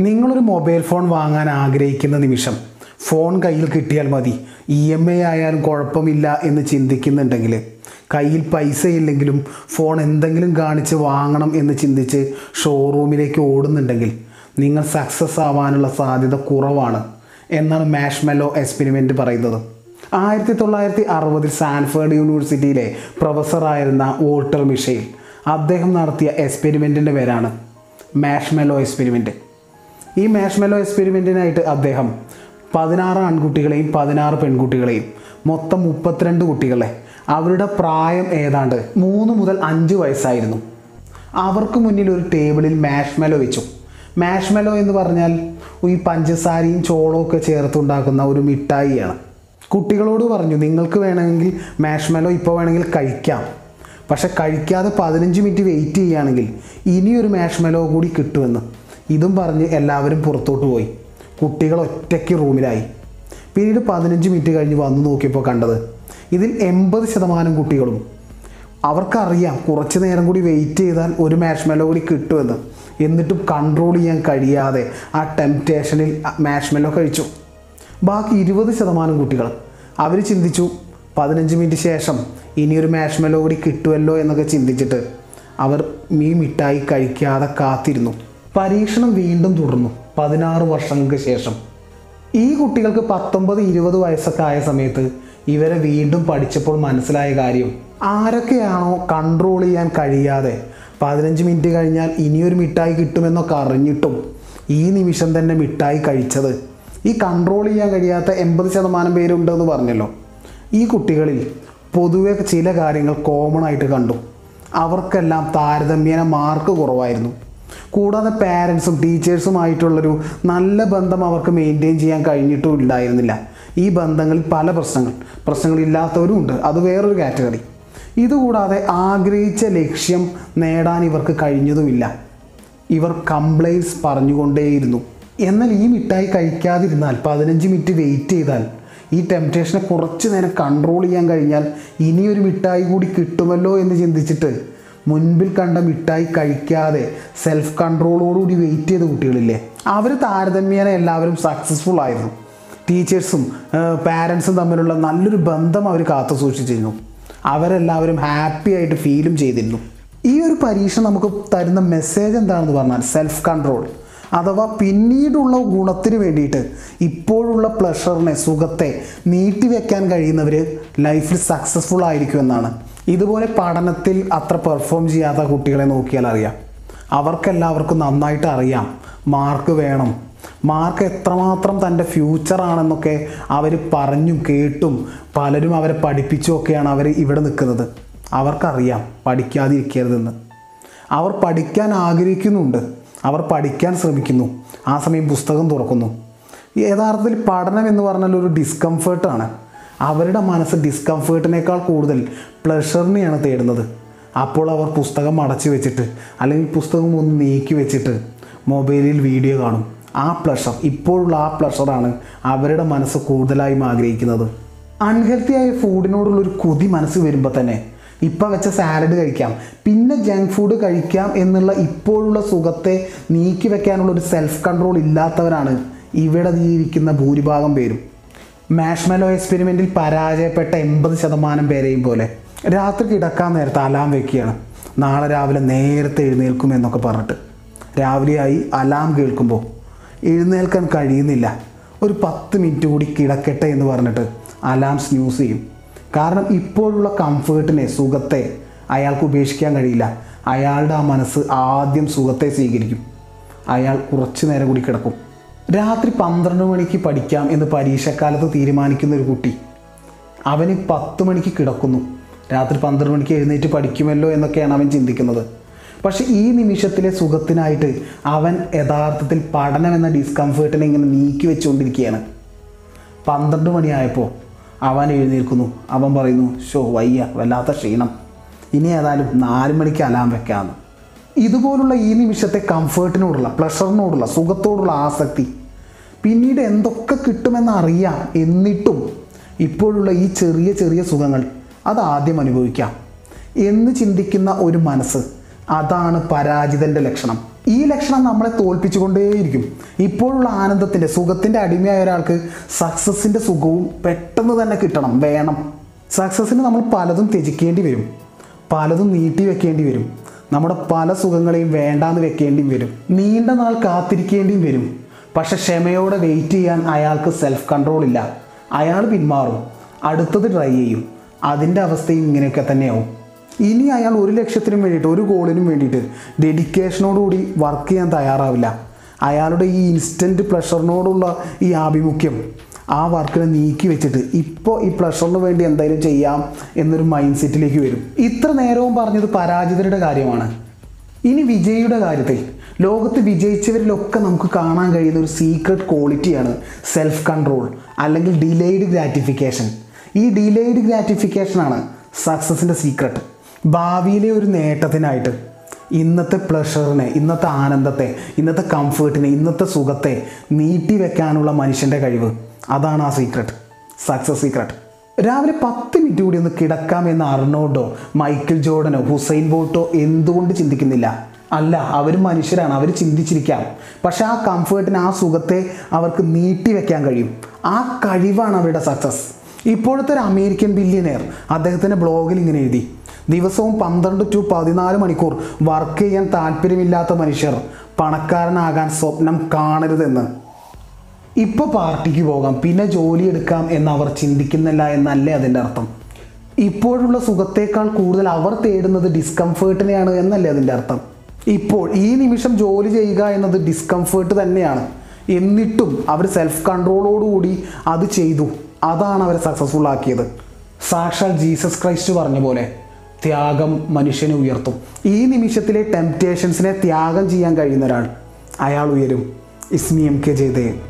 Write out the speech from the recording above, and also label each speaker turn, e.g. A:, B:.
A: നിങ്ങളൊരു mobile phone വാങ്ങാൻ ആഗ്രഹിക്കുന്ന നിമിഷം ഫോൺ കയ്യിൽ കിട്ടിയാൽ മതി. ഇ എം ഐ ആയാലും കുഴപ്പമില്ല എന്ന് ചിന്തിക്കുന്നുണ്ടെങ്കിൽ കയ്യിൽ പൈസ ഇല്ലെങ്കിലും ഫോൺ എന്തെങ്കിലും കാണിച്ച് വാങ്ങണം എന്ന് ചിന്തിച്ച് ഷോറൂമിലേക്ക് ഓടുന്നുണ്ടെങ്കിൽ നിങ്ങൾ സക്സസ് ആവാനുള്ള സാധ്യത കുറവാണ് എന്നാണ് മാഷ്മെല്ലോ എക്സ്പെരിമെന്റ് പറയുന്നത്. ആയിരത്തി തൊള്ളായിരത്തി അറുപതിൽ സാൻഫേർഡ് യൂണിവേഴ്സിറ്റിയിലെ പ്രൊഫസറായിരുന്ന വോൾട്ടർ മിഷേൽ അദ്ദേഹം നടത്തിയ എക്സ്പെരിമെന്റിന്റെ പേരാണ് മാഷ്മെല്ലോ എക്സ്പെരിമെന്റ് ഈ മാഷ്മെലോ എക്സ്പെരിമെന്റിനായിട്ട് അദ്ദേഹം പതിനാറ് ആൺകുട്ടികളെയും പതിനാറ് പെൺകുട്ടികളെയും മൊത്തം മുപ്പത്തിരണ്ട് കുട്ടികളെ അവരുടെ പ്രായം ഏതാണ്ട് മൂന്ന് മുതൽ അഞ്ച് വയസ്സായിരുന്നു. അവർക്ക് മുന്നിൽ ഒരു ടേബിളിൽ മാഷ്മെലോ വെച്ചു. മാഷ്മെലോ എന്ന് പറഞ്ഞാൽ ഈ പഞ്ചസാരയും ചോളവും ഒക്കെ ചേർത്തുണ്ടാക്കുന്ന ഒരു മിഠായിയാണ്. കുട്ടികളോട് പറഞ്ഞു നിങ്ങൾക്ക് വേണമെങ്കിൽ മാഷ്മെലോ ഇപ്പോൾ വേണമെങ്കിൽ കഴിക്കാം. പക്ഷെ കഴിക്കാതെ പതിനഞ്ച് മിനിറ്റ് വെയിറ്റ് ചെയ്യുകയാണെങ്കിൽ ഇനിയൊരു മാഷ്മെലോ കൂടി കിട്ടുമെന്ന്. ഇതും പറഞ്ഞ് എല്ലാവരും പുറത്തോട്ട് പോയി. കുട്ടികൾ ഒറ്റയ്ക്ക് റൂമിലായി. പിന്നീട് പതിനഞ്ച് മിനിറ്റ് കഴിഞ്ഞ് വന്നു നോക്കിയപ്പോൾ കണ്ടത് ഇതിൽ എൺപത് ശതമാനം കുട്ടികളും. അവർക്കറിയാം കുറച്ച് നേരം കൂടി വെയിറ്റ് ചെയ്താൽ ഒരു മാഷ്മെല്ലോ കൂടി കിട്ടുമെന്ന്. എന്നിട്ടും കൺട്രോൾ ചെയ്യാൻ കഴിയാതെ ആ ടെംപ്റ്റേഷനിൽ മാഷ്മെല്ലോ കഴിച്ചു. ബാക്കി ഇരുപത് ശതമാനം കുട്ടികൾ. അവർ ചിന്തിച്ചു പതിനഞ്ച് മിനിറ്റ് ശേഷം ഇനിയൊരു മാഷ്മെല്ലോ കൂടി കിട്ടുമല്ലോ എന്നൊക്കെ ചിന്തിച്ചിട്ട് അവർ മീ മിഠായി കഴിക്കാതെ കാത്തിരുന്നു. പരീക്ഷണം വീണ്ടും തുടർന്നു. പതിനാറ് വർഷങ്ങൾക്ക് ശേഷം. ഈ കുട്ടികൾക്ക് പത്തൊമ്പത് ഇരുപത് വയസ്സൊക്കെ ആയ സമയത്ത് ഇവരെ വീണ്ടും പഠിച്ചപ്പോൾ മനസ്സിലായ കാര്യം ആരൊക്കെയാണോ കൺട്രോൾ ചെയ്യാൻ കഴിയാതെ പതിനഞ്ച് മിനിറ്റ് കഴിഞ്ഞാൽ ഇനിയൊരു മിഠായി കിട്ടുമെന്നൊക്കെ അറിഞ്ഞിട്ടും ഈ നിമിഷം തന്നെ മിഠായി കഴിച്ചത്. ഈ കൺട്രോൾ ചെയ്യാൻ കഴിയാത്ത എൺപത് ശതമാനം പേരുണ്ടെന്ന് പറഞ്ഞല്ലോ. ഈ കുട്ടികളിൽ പൊതുവെ ചില കാര്യങ്ങൾ കോമൺ ആയിട്ട് കണ്ടു. അവർക്കെല്ലാം താരതമ്യേന മാർക്ക് കുറവായിരുന്നു. കൂടാതെ പാരൻസും ടീച്ചേഴ്സുമായിട്ടുള്ളൊരു നല്ല ബന്ധം അവർക്ക് മെയിന്റെയിൻ ചെയ്യാൻ കഴിഞ്ഞിട്ടും ഉണ്ടായിരുന്നില്ല ഈ ബന്ധങ്ങളിൽ പല പ്രശ്നങ്ങൾ പ്രശ്നങ്ങളില്ലാത്തവരും ഉണ്ട്. അത് വേറൊരു കാറ്റഗറി ഇതുകൂടാതെ ആഗ്രഹിച്ച ലക്ഷ്യം നേടാൻ ഇവർക്ക് കഴിഞ്ഞതുമില്ല. ഇവർ കംപ്ലൈൻസ് പറഞ്ഞുകൊണ്ടേയിരുന്നു. എന്നാൽ ഈ മിഠായി കഴിക്കാതിരുന്നാൽ പതിനഞ്ച് മിനിറ്റ് വെയിറ്റ് ചെയ്താൽ ഈ ടെംപ്റ്റേഷനെ കുറച്ച് നേരം കൺട്രോൾ ചെയ്യാൻ കഴിഞ്ഞാൽ ഇനിയൊരു മിഠായി കൂടി കിട്ടുമല്ലോ എന്ന് ചിന്തിച്ചിട്ട് മുൻപിൽ കണ്ട മിഠായി കഴിക്കാതെ സെൽഫ് കൺട്രോളോടുകൂടി വെയിറ്റ് ചെയ്ത കുട്ടികളില്ലേ? അവർ താരതമ്യേന എല്ലാവരും സക്സസ്ഫുൾ ആയിരുന്നു. ടീച്ചേഴ്സും പാരൻസും തമ്മിലുള്ള നല്ലൊരു ബന്ധം അവർ കാത്തു സൂക്ഷിച്ചിരുന്നു. അവരെല്ലാവരും ഹാപ്പി ആയിട്ട് ഫീലും ചെയ്തിരുന്നു. ഈ ഒരു പരീക്ഷ നമുക്ക് തരുന്ന മെസ്സേജ് എന്താണെന്ന് പറഞ്ഞാൽ സെൽഫ് കൺട്രോൾ അഥവാ പിന്നീടുള്ള ഗുണത്തിന് വേണ്ടിയിട്ട് ഇപ്പോഴുള്ള പ്ലഷറിനെ സുഖത്തെ നീട്ടിവെക്കാൻ കഴിയുന്നവർ ലൈഫിൽ സക്സസ്ഫുൾ ആയിരിക്കും എന്നാണ്. ഇതുപോലെ പഠനത്തിൽ അത്ര പെർഫോം ചെയ്യാത്ത കുട്ടികളെ നോക്കിയാൽ അറിയാം. അവർക്കെല്ലാവർക്കും നന്നായിട്ട് അറിയാം. മാർക്ക് വേണം. മാർക്ക് എത്രമാത്രം തന്റെ ഫ്യൂച്ചറാണെന്നൊക്കെ അവർ പറഞ്ഞും കേട്ടും പലരും അവരെ പഠിപ്പിച്ചുമൊക്കെയാണ് അവർ ഇവിടെ നിൽക്കുന്നത്. അവർക്കറിയാം പഠിക്കാതിരിക്കരുതെന്ന്. അവർ പഠിക്കാൻ ആഗ്രഹിക്കുന്നുണ്ട്. അവർ പഠിക്കാൻ ശ്രമിക്കുന്നു. ആ സമയം പുസ്തകം തുറക്കുന്നു. യഥാർത്ഥത്തിൽ പഠനം എന്ന് പറഞ്ഞാൽ ഒരു ഡിസ്കംഫേർട്ടാണ് അവരുടെ മനസ്സ് ഡിസ്കംഫേർട്ടിനേക്കാൾ കൂടുതൽ പ്ലഷറിനെയാണ് തേടുന്നത്. അപ്പോൾ അവർ പുസ്തകം അടച്ചു വെച്ചിട്ട് അല്ലെങ്കിൽ പുസ്തകം ഒന്ന് നീക്കി വെച്ചിട്ട് മൊബൈലിൽ വീഡിയോ കാണും. ആ പ്ലഷർ ഇപ്പോഴുള്ള ആ പ്ലഷറാണ് അവരുടെ മനസ്സ് കൂടുതലായും ആഗ്രഹിക്കുന്നത്. അൺഹെൽത്തിയായ ഫുഡിനോടുള്ള ഒരു കൊതി മനസ്സ് വരുമ്പോൾ തന്നെ ഇപ്പം വെച്ച സാലഡ് കഴിക്കാം പിന്നെ ജങ്ക് ഫുഡ് കഴിക്കാം എന്നുള്ള ഇപ്പോഴുള്ള സുഖത്തെ നീക്കി വെക്കാനുള്ള ഒരു സെൽഫ് കൺട്രോൾ ഇല്ലാത്തവരാണ് ഇവിടെ ജീവിക്കുന്ന ഭൂരിഭാഗം പേരും. മാഷ്മെലോ എക്സ്പെരിമെന്റിൽ പരാജയപ്പെട്ട എൺപത് ശതമാനം പേരെയും പോലെ രാത്രി കിടക്കാൻ നേരത്ത് അലാം വെക്കുകയാണ്. നാളെ രാവിലെ നേരത്തെ എഴുന്നേൽക്കും എന്നൊക്കെ പറഞ്ഞിട്ട്. രാവിലെയായി അലാം കേൾക്കുമ്പോൾ എഴുന്നേൽക്കാൻ കഴിയുന്നില്ല. ഒരു പത്ത് മിനിറ്റ് കൂടി കിടക്കട്ടെ എന്ന് പറഞ്ഞിട്ട് അലാം സ്നൂസ് ചെയ്യും. കാരണം ഇപ്പോഴുള്ള കംഫേർട്ടിനെ സുഖത്തെ അയാൾക്ക് ഉപേക്ഷിക്കാൻ കഴിയില്ല. അയാളുടെ ആ മനസ്സ് ആദ്യം സുഖത്തെ സ്വീകരിക്കും. അയാൾ കുറച്ച് നേരം കൂടി കിടക്കും. രാത്രി പന്ത്രണ്ട് മണിക്ക് പഠിക്കാം എന്ന് പരീക്ഷക്കാലത്ത് തീരുമാനിക്കുന്ന ഒരു കുട്ടി. അവന് പത്ത് മണിക്ക് കിടക്കുന്നു. രാത്രി പന്ത്രണ്ട് മണിക്ക് എഴുന്നേറ്റ് പഠിക്കുമല്ലോ എന്നൊക്കെയാണ് അവൻ ചിന്തിക്കുന്നത്. പക്ഷേ ഈ നിമിഷത്തിലെ സുഖത്തിനായിട്ട് അവൻ യഥാർത്ഥത്തിൽ പഠനം എന്ന ഡിസ്കംഫേർട്ടിനെ ഇങ്ങനെ നീക്കി വെച്ചുകൊണ്ടിരിക്കുകയാണ്. പന്ത്രണ്ട് മണിയായപ്പോൾ അവൻ എഴുന്നേൽക്കുന്നു. അവൻ പറയുന്നു ഷോ വയ്യ വല്ലാത്ത ക്ഷീണം. ഇനി ഏതായാലും നാല് മണിക്ക് അലാം വെക്കാമെന്ന് ഇതുപോലുള്ള ഈ നിമിഷത്തെ കംഫേർട്ടിനോടുള്ള പ്ലഷറിനോടുള്ള സുഖത്തോടുള്ള ആസക്തി പിന്നീട് എന്തൊക്കെ കിട്ടുമെന്ന് അറിയാം എന്നിട്ടും ഇപ്പോഴുള്ള ഈ ചെറിയ ചെറിയ സുഖങ്ങൾ അത് ആദ്യം അനുഭവിക്കാം. എന്ന് ചിന്തിക്കുന്ന ഒരു മനസ്സ് അതാണ് പരാജിതന്റെ ലക്ഷണം. ഈ ലക്ഷണം നമ്മളെ തോൽപ്പിച്ചുകൊണ്ടേയിരിക്കും. ഇപ്പോഴുള്ള ആനന്ദത്തിന്റെ സുഖത്തിന്റെ അടിമയായ ഒരാൾക്ക് സക്സസിന്റെ സുഖവും പെട്ടെന്ന് തന്നെ കിട്ടണം വേണം. സക്സസ്സിന് നമ്മൾ പലതും ത്യജിക്കേണ്ടി വരും. പലതും നീട്ടി വെക്കേണ്ടി വരും. നമ്മുടെ പല സുഖങ്ങളെയും വേണ്ടാന്ന് വെക്കേണ്ടിയും വരും. നീണ്ട നാൾ കാത്തിരിക്കേണ്ടിയും വരും. പക്ഷെ ക്ഷമയോടെ വെയിറ്റ് ചെയ്യാൻ അയാൾക്ക് സെൽഫ് കൺട്രോൾ ഇല്ല. അയാൾ പിന്മാറും. അടുത്തത് ട്രൈ ചെയ്യും. അതിന്റെ അവസ്ഥയും ഇങ്ങനെയൊക്കെ തന്നെയാവും. ഇനി അയാൾ ഒരു ലക്ഷ്യത്തിനും വേണ്ടിയിട്ട് ഒരു ഗോളിനും വേണ്ടിയിട്ട് ഡെഡിക്കേഷനോടുകൂടി വർക്ക് ചെയ്യാൻ തയ്യാറാവില്ല. അയാളുടെ ഈ ഇൻസ്റ്റന്റ് പ്ലഷറിനോടുള്ള ഈ ആഭിമുഖ്യം ആ വർക്കിനെ നീക്കി വെച്ചിട്ട് ഇപ്പോൾ ഈ പ്ലഷറിന് വേണ്ടി എന്തായാലും ചെയ്യാം എന്നൊരു മൈൻഡ് സെറ്റിലേക്ക് വരും. ഇത്ര നേരവും പറഞ്ഞത് പരാജിതരുടെ കാര്യമാണ്. ഇനി വിജയിയുടെ കാര്യത്തിൽ ലോകത്ത് വിജയിച്ചവരിലൊക്കെ നമുക്ക് കാണാൻ കഴിയുന്ന ഒരു സീക്രട്ട് ക്വാളിറ്റിയാണ് സെൽഫ് കൺട്രോൾ അല്ലെങ്കിൽ ഡിലേയ്ഡ് ഗ്രാറ്റിഫിക്കേഷൻ ഈ ഡിലേയ്ഡ് ഗ്രാറ്റിഫിക്കേഷനാണ് സക്സസിന്റെ സീക്രട്ട് ഭാവിയിലെ ഒരു നേട്ടത്തിനായിട്ട് ഇന്നത്തെ പ്ലഷറിനെ ഇന്നത്തെ ആനന്ദത്തെ ഇന്നത്തെ കംഫേർട്ടിനെ ഇന്നത്തെ സുഖത്തെ നീട്ടി വെക്കാനുള്ള മനുഷ്യന്റെ കഴിവ്. അതാണ് ആ സീക്രട്ട് സക്സസ് സീക്രട്ട് രാവിലെ പത്ത് മിനിറ്റ് കൂടി ഒന്ന് കിടക്കാം എന്ന് അർണോഡോ മൈക്കിൾ ജോർഡനോ ഹുസൈൻ ബോൾട്ടോ എന്തുകൊണ്ട് ചിന്തിക്കുന്നില്ല? അല്ല അവർ മനുഷ്യരാണ് അവർ ചിന്തിച്ചിരിക്കാം. പക്ഷെ ആ കംഫേർട്ടിന് ആ സുഖത്തെ അവർക്ക് നീട്ടി വെക്കാൻ കഴിയും. ആ കഴിവാണ് അവരുടെ സക്സസ് ഇപ്പോഴത്തെ ഒരു അമേരിക്കൻ ബില്യനെയർ അദ്ദേഹത്തിന്റെ ബ്ലോഗിൽ ഇങ്ങനെ എഴുതി. ദിവസവും പന്ത്രണ്ട് ടു പതിനാല് മണിക്കൂർ വർക്ക് ചെയ്യാൻ താല്പര്യമില്ലാത്ത മനുഷ്യർ പണക്കാരനാകാൻ സ്വപ്നം കാണരുതെന്ന്. ഇപ്പോൾ പാർട്ടിക്ക് പോകാം പിന്നെ ജോലി എടുക്കാം എന്ന് അവർ ചിന്തിക്കുന്നില്ല എന്നല്ലേ അതിന്റെ അർത്ഥം. ഇപ്പോഴുള്ള സുഖത്തേക്കാൾ കൂടുതൽ അവർ തേടുന്നത് ഡിസ്കംഫേർട്ടിനെയാണ് എന്നല്ലേ അതിന്റെ അർത്ഥം. ഇപ്പോൾ ഈ നിമിഷം ജോലി ചെയ്യുക എന്നത് ഡിസ്കംഫേർട്ട് തന്നെയാണ്. എന്നിട്ടും അവർ സെൽഫ് കൺട്രോളോടുകൂടി അത് ചെയ്തു. അതാണ് അവരെ സക്സസ്ഫുൾ ആക്കിയത്. സാക്ഷാൽ ജീസസ് ക്രൈസ്റ്റ് പറഞ്ഞ പോലെ ത്യാഗം മനുഷ്യനെ ഉയർത്തും. ഈ നിമിഷത്തിലെ ടെംപ്റ്റേഷൻസിനെ ത്യാഗം ചെയ്യാൻ കഴിയുന്ന ഒരാൾ അയാൾ ഉയരും. ഇസ്മി എം കെ ജയദേവ്